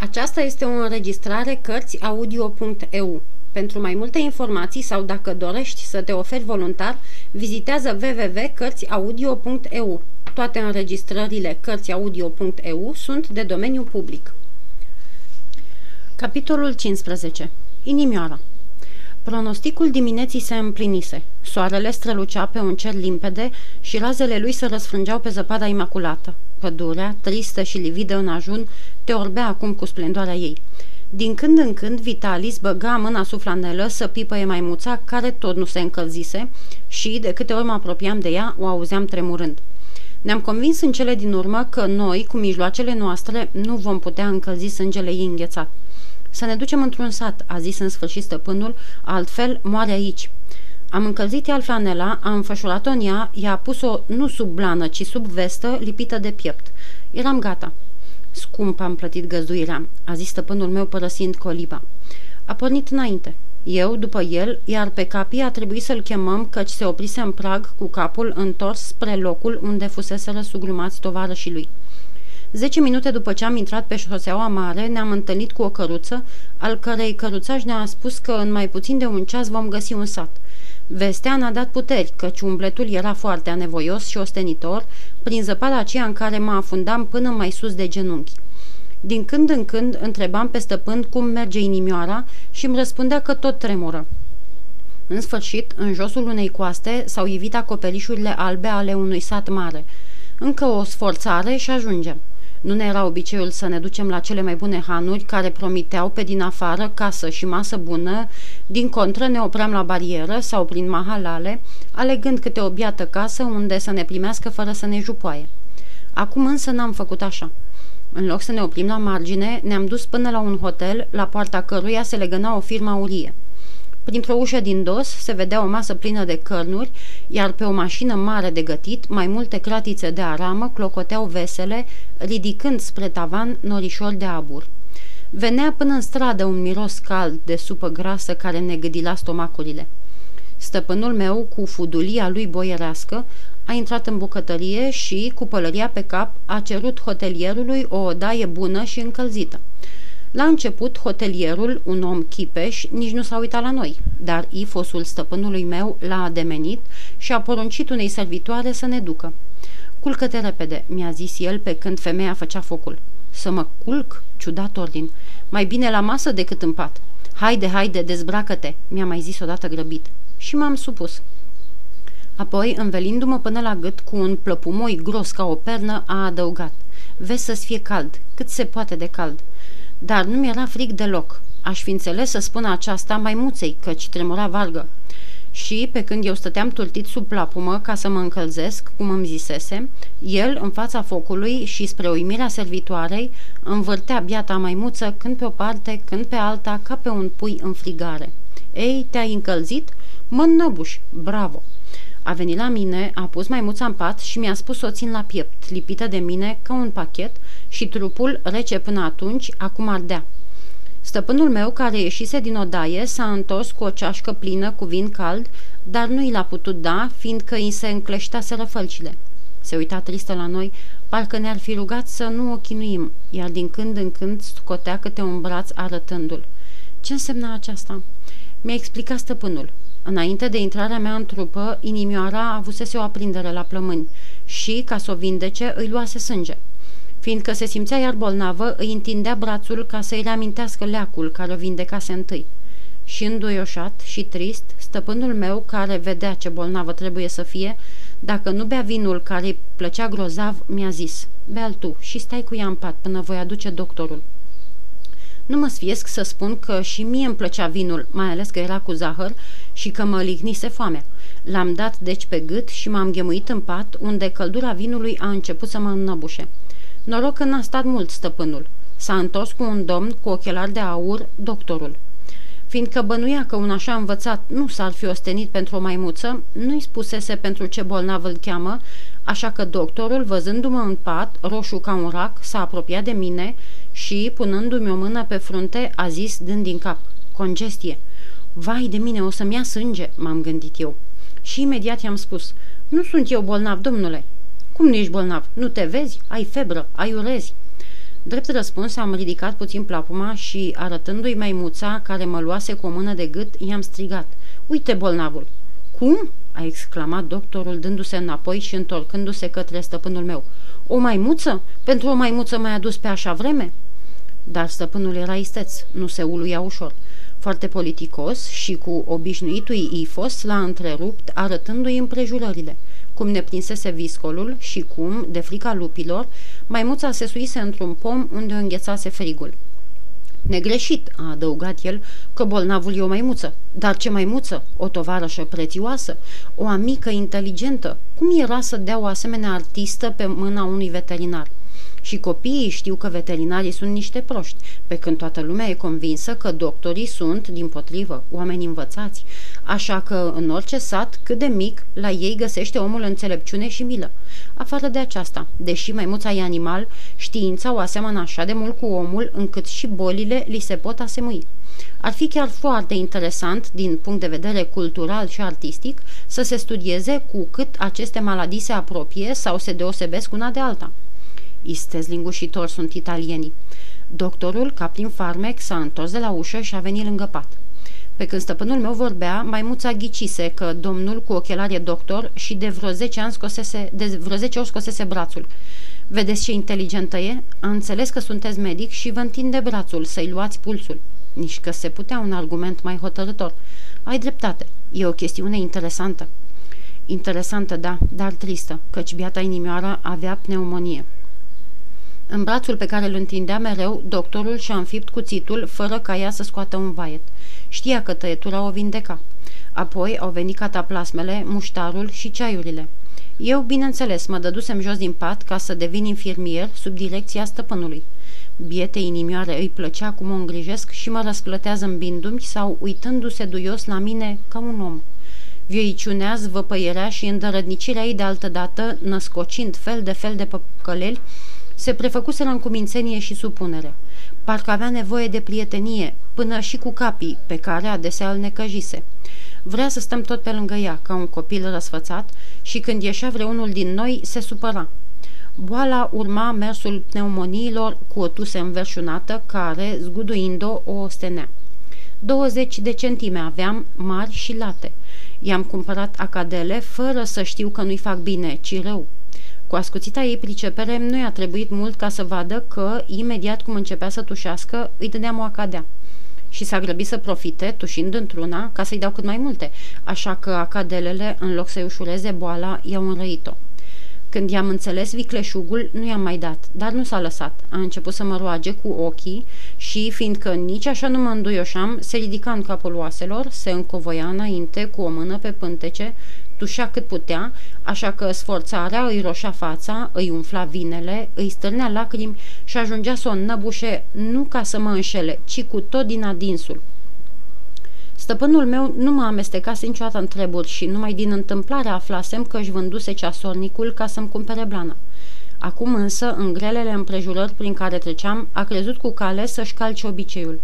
Aceasta este o înregistrare Cărțiaudio.eu. Pentru mai multe informații sau dacă dorești să te oferi voluntar, vizitează www.cărțiaudio.eu. Toate înregistrările Cărțiaudio.eu sunt de domeniu public. Capitolul 15. Inimioara Pronosticul dimineții se împlinise. Soarele strălucea pe un cer limpede și razele lui se răsfrângeau pe zăpada imaculată. Pădurea, tristă și lividă în ajun, te orbea acum cu splendoarea ei. Din când în când, Vitalis băga mâna sub flanelă să pipăie maimuța, care tot nu se încălzise și, de câte ori mă apropiam de ea, o auzeam tremurând. Ne-am convins în cele din urmă că noi, cu mijloacele noastre, nu vom putea încălzi sângele ei înghețat. Să ne ducem într-un sat, a zis în sfârșit stăpânul, altfel moare aici. Am încălzit ea flanela, am înfășurat-o în ea, i-a pus-o nu sub blană, ci sub vestă, lipită de piept. Eram gata. Scump am plătit găzduirea, a zis stăpânul meu părăsind coliba. A pornit înainte. Eu, după el, iar pe capii a trebuit să-l chemăm căci se oprise în prag cu capul întors spre locul unde fuseseră sugrumați tovarășii lui. Zece minute după ce am intrat pe șoseaua mare, ne-am întâlnit cu o căruță, al cărei căruțaș ne-a spus că în mai puțin de un ceas vom găsi un sat. Vestea n-a dat puteri, căci umbletul era foarte anevoios și ostenitor, prin zăpada aceea în care mă afundam până mai sus de genunchi. Din când în când întrebam pe stăpân cum merge inimioara și îmi răspundea că tot tremură. În sfârșit, în josul unei coaste s-au ivit acoperișurile albe ale unui sat mare. Încă o sforțare și ajungem. Nu ne era obiceiul să ne ducem la cele mai bune hanuri care promiteau pe din afară casă și masă bună, din contră ne opream la barieră sau prin mahalale, alegând câte o biată casă unde să ne primească fără să ne jupoaie. Acum însă n-am făcut așa. În loc să ne oprim la margine, ne-am dus până la un hotel, la poarta căruia se legăna o firmă aurie. Printr-o ușă din dos se vedea o masă plină de cărnuri, iar pe o mașină mare de gătit, mai multe cratițe de aramă clocoteau vesele, ridicând spre tavan norișor de abur. Venea până în stradă un miros cald de supă grasă care ne gâdila stomacurile. Stăpânul meu, cu fudulia lui boierească, a intrat în bucătărie și, cu pălăria pe cap, a cerut hotelierului o odaie bună și încălzită. La început, hotelierul, un om chipeș, nici nu s-a uitat la noi, dar ifosul stăpânului meu l-a ademenit și a poruncit unei servitoare să ne ducă. Culcă-te repede, mi-a zis el pe când femeia făcea focul. Să mă culc? Ciudat ordin. Mai bine la masă decât în pat. Haide, haide, dezbracă-te, mi-a mai zis odată grăbit. Și m-am supus. Apoi, învelindu-mă până la gât cu un plăpumoi gros ca o pernă, a adăugat. Vezi să-ți fie cald, cât se poate de cald dar nu mi-era frig deloc. Aș fi înțeles să spun aceasta maimuței, căci tremura vargă. Și, pe când eu stăteam tultit sub plapumă ca să mă încălzesc, cum îmi zisese, el, în fața focului și spre uimirea servitoarei, învârtea biata maimuță când pe o parte, când pe alta, ca pe un pui în frigare. Ei, te-ai încălzit? Mă năbuș, bravo! A venit la mine, a pus maimuța în pat și mi-a spus să o țin la piept, lipită de mine ca un pachet și trupul, rece până atunci, acum ardea. Stăpânul meu, care ieșise din odaie, s-a întors cu o ceașcă plină cu vin cald, dar nu i l-a putut da, fiindcă îi se încleștaseră fălcile. Se uita tristă la noi, parcă ne-ar fi rugat să nu o chinuim, iar din când în când scotea câte un braț arătându-l. Ce însemna aceasta? Mi-a explicat stăpânul. Înainte de intrarea mea în trupă, inimioara avusese o aprindere la plămâni și, ca să o vindece, îi luase sânge. Fiindcă se simțea iar bolnavă, îi întindea brațul ca să-i reamintească leacul care o vindecase întâi. Și înduioșat și trist, stăpânul meu, care vedea ce bolnavă trebuie să fie, dacă nu bea vinul care îi plăcea grozav, mi-a zis, bea tu și stai cu ea în pat până voi aduce doctorul. Nu mă sfiesc să spun că și mie îmi plăcea vinul, mai ales că era cu zahăr și că mă lignise foamea. L-am dat deci pe gât și m-am ghemuit în pat, unde căldura vinului a început să mă înnăbușe. Noroc că n-a stat mult stăpânul. S-a întors cu un domn cu ochelari de aur, doctorul. Fiindcă bănuia că un așa învățat nu s-ar fi ostenit pentru o maimuță, nu-i spusese pentru ce bolnav îl cheamă, așa că doctorul, văzându-mă în pat, roșu ca un rac, s-a apropiat de mine și, punându-mi o mână pe frunte, a zis, dând din cap, congestie. Vai de mine, o să-mi ia sânge, m-am gândit eu. Și imediat i-am spus, nu sunt eu bolnav, domnule. Cum nu ești bolnav? Nu te vezi? Ai febră, ai urezi. Drept răspuns am ridicat puțin plapuma și, arătându-i maimuța care mă luase cu o mână de gât, i-am strigat. Uite bolnavul! Cum? a exclamat doctorul dându-se înapoi și întorcându-se către stăpânul meu. O maimuță? Pentru o maimuță mai adus pe așa vreme? Dar stăpânul era isteț, nu se uluia ușor. Foarte politicos și cu obișnuitui ifos l-a întrerupt, arătându-i împrejurările. Cum ne prinsese viscolul și cum, de frica lupilor, maimuța se suise într-un pom unde o înghețase frigul. Negreșit, a adăugat el, că bolnavul e o maimuță. Dar ce maimuță? O tovarășă prețioasă? O amică inteligentă? Cum era să dea o asemenea artistă pe mâna unui veterinar? Și copiii știu că veterinarii sunt niște proști, pe când toată lumea e convinsă că doctorii sunt, din potrivă, oameni învățați. Așa că, în orice sat, cât de mic, la ei găsește omul înțelepciune și milă. Afară de aceasta, deși maimuța e animal, știința o aseamănă așa de mult cu omul, încât și bolile li se pot asemui. Ar fi chiar foarte interesant, din punct de vedere cultural și artistic, să se studieze cu cât aceste maladii se apropie sau se deosebesc una de alta. Istez lingușitor sunt italienii. Doctorul, ca prin farmec, s-a întors de la ușă și a venit lângă pat. Pe când stăpânul meu vorbea, maimuța ghicise că domnul cu ochelari e doctor și de vreo 10 ani scosese, de vreo 10 ori scosese brațul. Vedeți ce inteligentă e? A înțeles că sunteți medic și vă întinde brațul să-i luați pulsul. Nici că se putea un argument mai hotărător. Ai dreptate. E o chestiune interesantă. Interesantă, da, dar tristă, căci biata inimioară avea pneumonie. În brațul pe care îl întindea mereu, doctorul și-a înfipt cuțitul fără ca ea să scoată un vaiet. Știa că tăietura o vindeca. Apoi au venit cataplasmele, muștarul și ceaiurile. Eu, bineînțeles, mă dădusem jos din pat ca să devin infirmier sub direcția stăpânului. Biete inimioare îi plăcea cum o îngrijesc și mă răsplătea zâmbindu-mi sau uitându-se duios la mine ca un om. Vioiciunea, zvăpăierea și îndărădnicirea ei de altădată, născocind fel de fel de păcăleli, se prefăcuseră în cumințenie și supunere. Parcă avea nevoie de prietenie, până și cu capii, pe care adesea îl necăjise. Vrea să stăm tot pe lângă ea, ca un copil răsfățat, și când ieșea vreunul din noi, se supăra. Boala urma mersul pneumoniilor cu o tuse înverșunată, care, zguduind-o, o ostenea. 20 de centime aveam, mari și late. I-am cumpărat acadele fără să știu că nu-i fac bine, ci rău. Cu ascuțita ei pricepere, nu i-a trebuit mult ca să vadă că, imediat cum începea să tușească, îi dădeam o acadea. Și s-a grăbit să profite, tușind într-una, ca să-i dau cât mai multe, așa că acadelele, în loc să-i ușureze boala, i-au înrăit-o. Când i-am înțeles vicleșugul, nu i-am mai dat, dar nu s-a lăsat. A început să mă roage cu ochii și, fiindcă nici așa nu mă înduioșam, se ridica în capul oaselor, se încovoia înainte cu o mână pe pântece tușea cât putea, așa că sforțarea îi roșea fața, îi umfla vinele, îi stârnea lacrimi și ajungea să o înnăbușe nu ca să mă înșele, ci cu tot din adinsul. Stăpânul meu nu mă amestecase niciodată în treburi și numai din întâmplare aflasem că își vânduse ceasornicul ca să-mi cumpere blana. Acum însă, în grelele împrejurări prin care treceam, a crezut cu cale să-și calce obiceiul.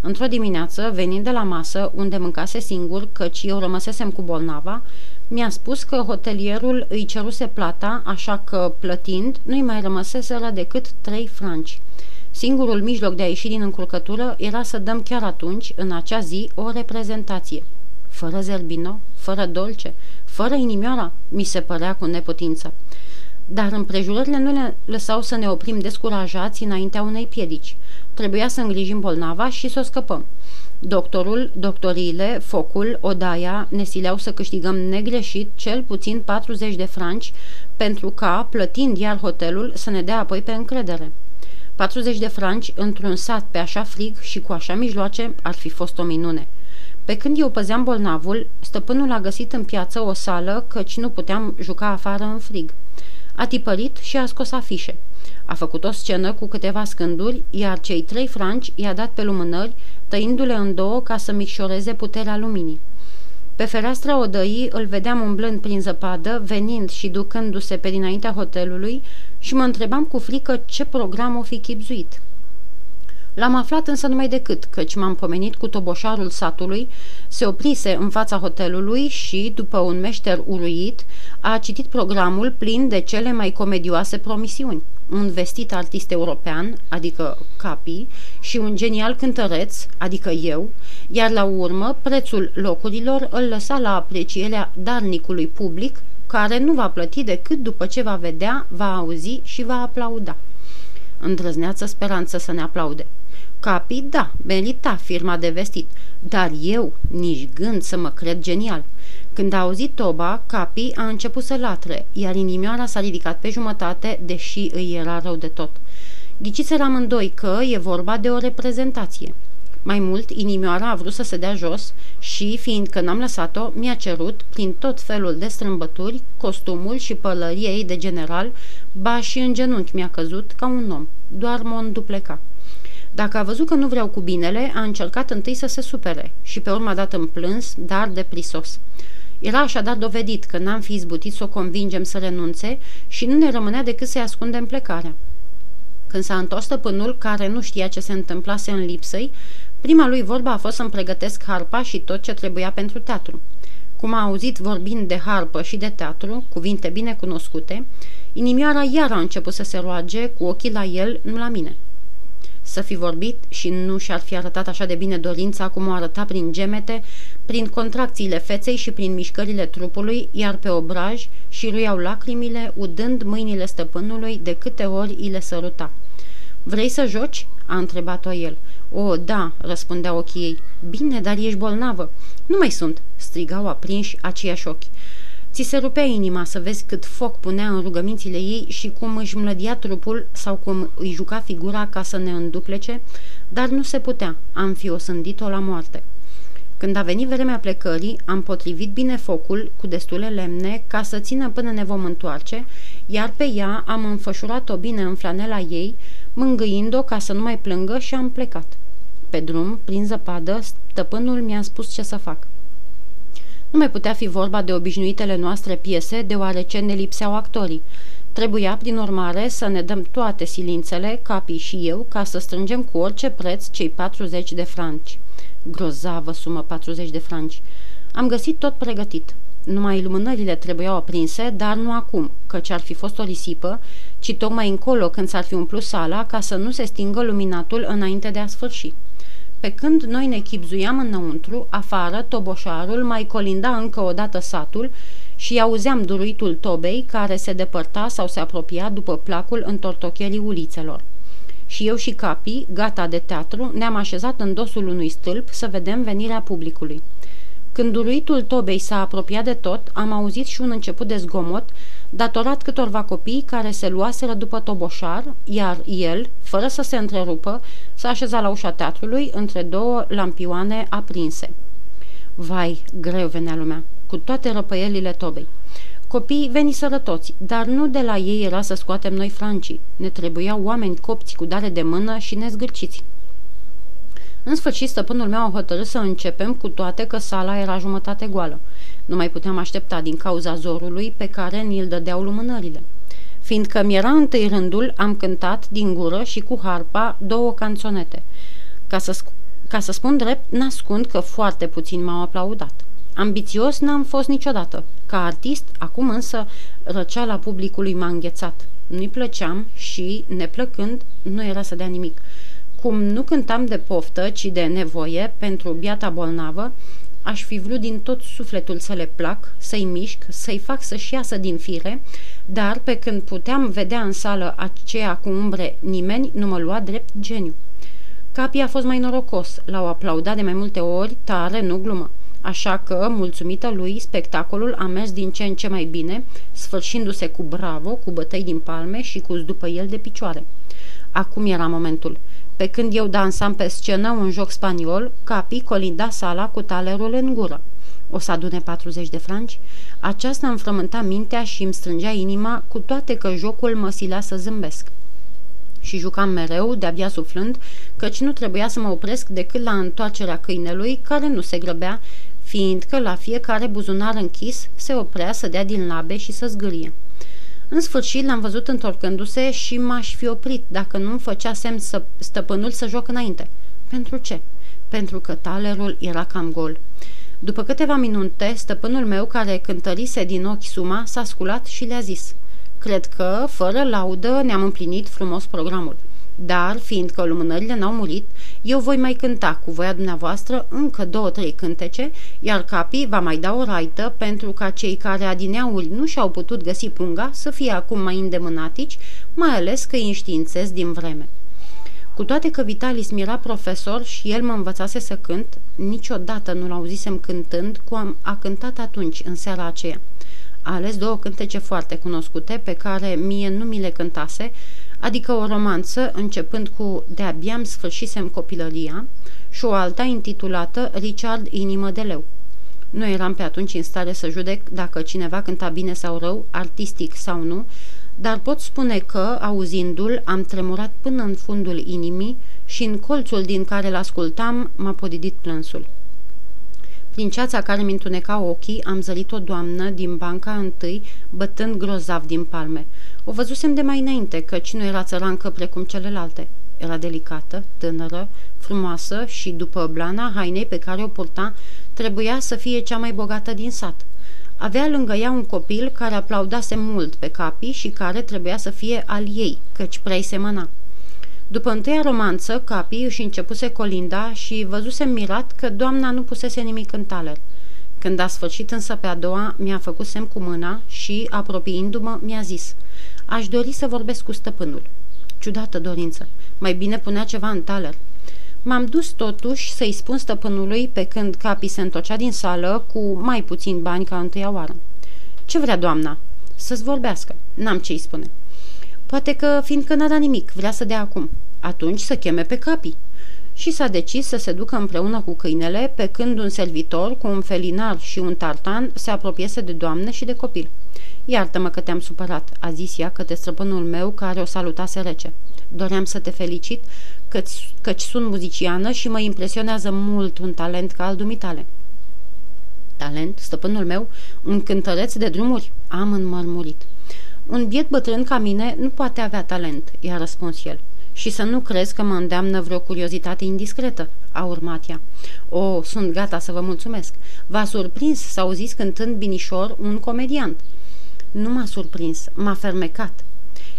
Într-o dimineață, venind de la masă, unde mâncase singur, căci eu rămăsesem cu bolnava, mi-a spus că hotelierul îi ceruse plata, așa că, plătind, nu-i mai rămăseseră decât trei franci. Singurul mijloc de a ieși din încurcătură era să dăm chiar atunci, în acea zi, o reprezentație. Fără zerbino, fără dolce, fără inimioara, mi se părea cu neputință. Dar împrejurările nu ne lăsau să ne oprim descurajați înaintea unei piedici. Trebuia să îngrijim bolnava și să o scăpăm. Doctorul, doctoriile, focul, odaia ne sileau să câștigăm negreșit cel puțin 40 de franci pentru ca, plătind iar hotelul, să ne dea apoi pe încredere. 40 de franci într-un sat pe așa frig și cu așa mijloace ar fi fost o minune. Pe când eu păzeam bolnavul, stăpânul a găsit în piață o sală căci nu puteam juca afară în frig. A tipărit și a scos afișe. A făcut o scenă cu câteva scânduri, iar cei trei franci i-a dat pe lumânări tăindu-le în două ca să micșoreze puterea luminii. Pe fereastra odăii îl vedeam umblând prin zăpadă, venind și ducându-se pe dinaintea hotelului și mă întrebam cu frică ce program o fi chipzuit. L-am aflat însă numai decât, căci m-am pomenit cu toboșarul satului, se oprise în fața hotelului și, după un meșter uruit, a citit programul plin de cele mai comedioase promisiuni. Un vestit artist european, adică Capi, și un genial cântăreț, adică eu, iar la urmă prețul locurilor îl lăsa la aprecierea darnicului public, care nu va plăti decât după ce va vedea, va auzi și va aplauda. Îndrăzneață speranță să ne aplaude. Capi, da, merita firma de vestit, dar eu nici gând să mă cred genial. Când a auzit toba, Capi a început să latre, iar inimioara s-a ridicat pe jumătate, deși îi era rău de tot. Ghiciseră amândoi că e vorba de o reprezentație. Mai mult, inimioara a vrut să se dea jos și, fiindcă n-am lăsat-o, mi-a cerut, prin tot felul de strâmbături, costumul și pălăria ei de general, ba și în genunchi mi-a căzut ca un om. Doar m-o îndupleca. Dacă a văzut că nu vreau cu binele, a încercat întâi să se supere și pe urmă a dat în plâns, dar de prisos. Era așadar dovedit că n-am fi izbutit să o convingem să renunțe și nu ne rămânea decât să-i ascundem plecarea. Când s-a întors stăpânul, care nu știa ce se întâmplase în lipsăi, prima lui vorba a fost să-mi pregătesc harpa și tot ce trebuia pentru teatru. Cum a auzit vorbind de harpă și de teatru, cuvinte bine cunoscute, inimioara iar a început să se roage cu ochii la el, nu la mine să fi vorbit și nu și-ar fi arătat așa de bine dorința cum o arăta prin gemete, prin contracțiile feței și prin mișcările trupului, iar pe obraj și ruiau lacrimile, udând mâinile stăpânului de câte ori îi le săruta. Vrei să joci?" a întrebat-o el. O, da," răspundea ochii ei. Bine, dar ești bolnavă." Nu mai sunt," strigau aprinși aceiași ochi. Ți se rupea inima să vezi cât foc punea în rugămințile ei și cum își mlădia trupul sau cum îi juca figura ca să ne înduplece, dar nu se putea, am fi osândit-o la moarte. Când a venit vremea plecării, am potrivit bine focul cu destule lemne ca să țină până ne vom întoarce, iar pe ea am înfășurat-o bine în flanela ei, mângâind-o ca să nu mai plângă și am plecat. Pe drum, prin zăpadă, stăpânul mi-a spus ce să fac. Nu mai putea fi vorba de obișnuitele noastre piese, deoarece ne lipseau actorii. Trebuia, prin urmare, să ne dăm toate silințele, capii și eu, ca să strângem cu orice preț cei 40 de franci. Grozavă sumă 40 de franci. Am găsit tot pregătit. Numai lumânările trebuiau aprinse, dar nu acum, căci ar fi fost o risipă, ci tocmai încolo când s-ar fi umplut sala ca să nu se stingă luminatul înainte de a sfârși. Pe când noi ne chipzuiam înăuntru, afară, toboșarul mai colinda încă o dată satul și auzeam duruitul tobei care se depărta sau se apropia după placul întortocherii ulițelor. Și eu și capii, gata de teatru, ne-am așezat în dosul unui stâlp să vedem venirea publicului. Când duruitul tobei s-a apropiat de tot, am auzit și un început de zgomot, datorat câtorva copii care se luaseră după toboșar, iar el, fără să se întrerupă, s-a așezat la ușa teatrului între două lampioane aprinse. Vai, greu venea lumea, cu toate răpăielile tobei. Copiii veniseră toți, dar nu de la ei era să scoatem noi francii. Ne trebuiau oameni copți cu dare de mână și nezgârciți. În sfârșit, stăpânul meu a hotărât să începem cu toate că sala era jumătate goală. Nu mai puteam aștepta din cauza zorului pe care ni-l dădeau lumânările. Fiindcă mi-era întâi rândul, am cântat din gură și cu harpa două canțonete. Ca să, ca să spun drept, n-ascund că foarte puțin m-au aplaudat. Ambițios n-am fost niciodată. Ca artist, acum însă răceala publicului m-a înghețat. Nu-i plăceam și, neplăcând, nu era să dea nimic. Cum nu cântam de poftă, ci de nevoie pentru biata bolnavă, aș fi vrut din tot sufletul să le plac, să-i mișc, să-i fac să-și iasă din fire, dar pe când puteam vedea în sală aceea cu umbre, nimeni nu mă lua drept geniu. Capii a fost mai norocos, l-au aplaudat de mai multe ori, tare, nu glumă. Așa că, mulțumită lui, spectacolul a mers din ce în ce mai bine, sfârșindu-se cu bravo, cu bătăi din palme și cu după el de picioare. Acum era momentul. Pe când eu dansam pe scenă un joc spaniol, Capi colinda sala cu talerul în gură. O să adune 40 de franci? Aceasta îmi frământa mintea și îmi strângea inima, cu toate că jocul mă silea să zâmbesc. Și jucam mereu, de-abia suflând, căci nu trebuia să mă opresc decât la întoarcerea câinelui, care nu se grăbea, fiindcă la fiecare buzunar închis se oprea să dea din labe și să zgârie. În sfârșit l-am văzut întorcându-se și m-aș fi oprit dacă nu-mi făcea semn să, stăpânul să joc înainte. Pentru ce? Pentru că talerul era cam gol. După câteva minute, stăpânul meu, care cântărise din ochi suma, s-a sculat și le-a zis Cred că, fără laudă, ne-am împlinit frumos programul. Dar, fiindcă lumânările n-au murit, eu voi mai cânta cu voia dumneavoastră încă două-trei cântece, iar capii va mai da o raită pentru ca cei care adineauri nu și-au putut găsi punga să fie acum mai îndemânatici, mai ales că îi înștiințez din vreme. Cu toate că Vitalis mi-era profesor și el mă învățase să cânt, niciodată nu-l auzisem cântând cum a cântat atunci, în seara aceea. A ales două cântece foarte cunoscute, pe care mie nu mi le cântase, adică o romanță începând cu De-abia mi sfârșisem copilăria și o alta intitulată Richard Inimă de Leu. Nu eram pe atunci în stare să judec dacă cineva cânta bine sau rău, artistic sau nu, dar pot spune că, auzindu-l, am tremurat până în fundul inimii și în colțul din care l-ascultam m-a podidit plânsul. Din ceața care mi întuneca ochii, am zărit o doamnă din banca întâi, bătând grozav din palme. O văzusem de mai înainte, căci nu era țărancă precum celelalte. Era delicată, tânără, frumoasă și, după blana hainei pe care o purta, trebuia să fie cea mai bogată din sat. Avea lângă ea un copil care aplaudase mult pe capii și care trebuia să fie al ei, căci prea semăna. După întâia romanță, Capi își începuse colinda și văzuse mirat că doamna nu pusese nimic în taler. Când a sfârșit însă pe a doua, mi-a făcut semn cu mâna și, apropiindu-mă, mi-a zis Aș dori să vorbesc cu stăpânul. Ciudată dorință. Mai bine punea ceva în taler. M-am dus totuși să-i spun stăpânului pe când Capi se întocea din sală cu mai puțin bani ca întâia oară. Ce vrea doamna? Să-ți vorbească. N-am ce-i spune. Poate că, fiindcă n-a dat nimic, vrea să dea acum. Atunci să cheme pe capii. Și s-a decis să se ducă împreună cu câinele, pe când un servitor cu un felinar și un tartan se apropiese de doamne și de copil. Iartă-mă că te-am supărat," a zis ea către străpânul meu care o salutase rece. Doream să te felicit căci, căci sunt muziciană și mă impresionează mult un talent ca al dumitale." Talent, stăpânul meu, un cântăreț de drumuri? Am înmărmurit. Un biet bătrân ca mine nu poate avea talent, i-a răspuns el. Și să nu crezi că mă îndeamnă vreo curiozitate indiscretă, a urmat ea. O, sunt gata să vă mulțumesc. V-a surprins să auziți cântând binișor un comediant. Nu m-a surprins, m-a fermecat.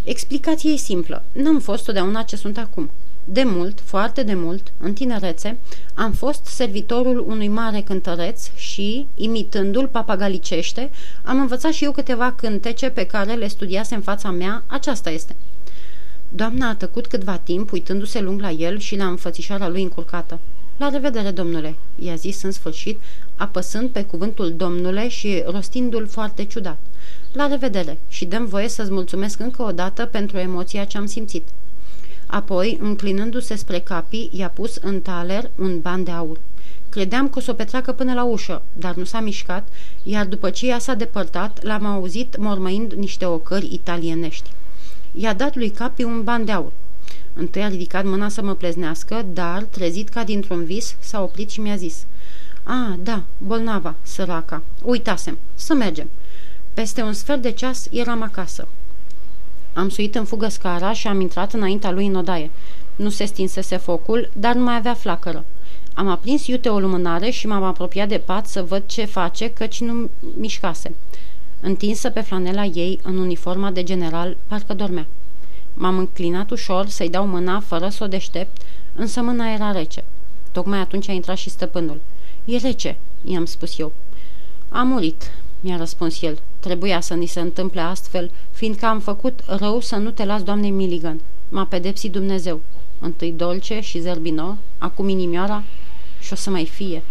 Explicația e simplă. N-am fost totdeauna ce sunt acum. De mult, foarte de mult, în tinerețe, am fost servitorul unui mare cântăreț și, imitându-l papagalicește, am învățat și eu câteva cântece pe care le studiase în fața mea, aceasta este. Doamna a tăcut câtva timp, uitându-se lung la el și la înfățișarea lui încurcată. La revedere, domnule, i-a zis în sfârșit, apăsând pe cuvântul domnule și rostindu-l foarte ciudat. La revedere și dăm voie să-ți mulțumesc încă o dată pentru emoția ce am simțit. Apoi, înclinându-se spre capii, i-a pus în taler un ban de aur. Credeam că o să o petreacă până la ușă, dar nu s-a mișcat, iar după ce ea s-a depărtat, l-am auzit mormăind niște ocări italienești. I-a dat lui Capi un ban de aur. Întâi a ridicat mâna să mă pleznească, dar, trezit ca dintr-un vis, s-a oprit și mi-a zis A, da, bolnava, săraca, uitasem, să mergem." Peste un sfert de ceas eram acasă. Am suit în fugă scara și am intrat înaintea lui în odaie. Nu se stinsese focul, dar nu mai avea flacără. Am aprins iute o lumânare și m-am apropiat de pat să văd ce face, căci nu mișcase. Întinsă pe flanela ei, în uniforma de general, parcă dormea. M-am înclinat ușor să-i dau mâna fără să o deștept, însă mâna era rece. Tocmai atunci a intrat și stăpânul. E rece, i-am spus eu. A murit, mi-a răspuns el. Trebuia să ni se întâmple astfel, fiindcă am făcut rău să nu te las, doamne Milligan. M-a pedepsit Dumnezeu. Întâi dolce și zerbino, acum inimioara și o să mai fie.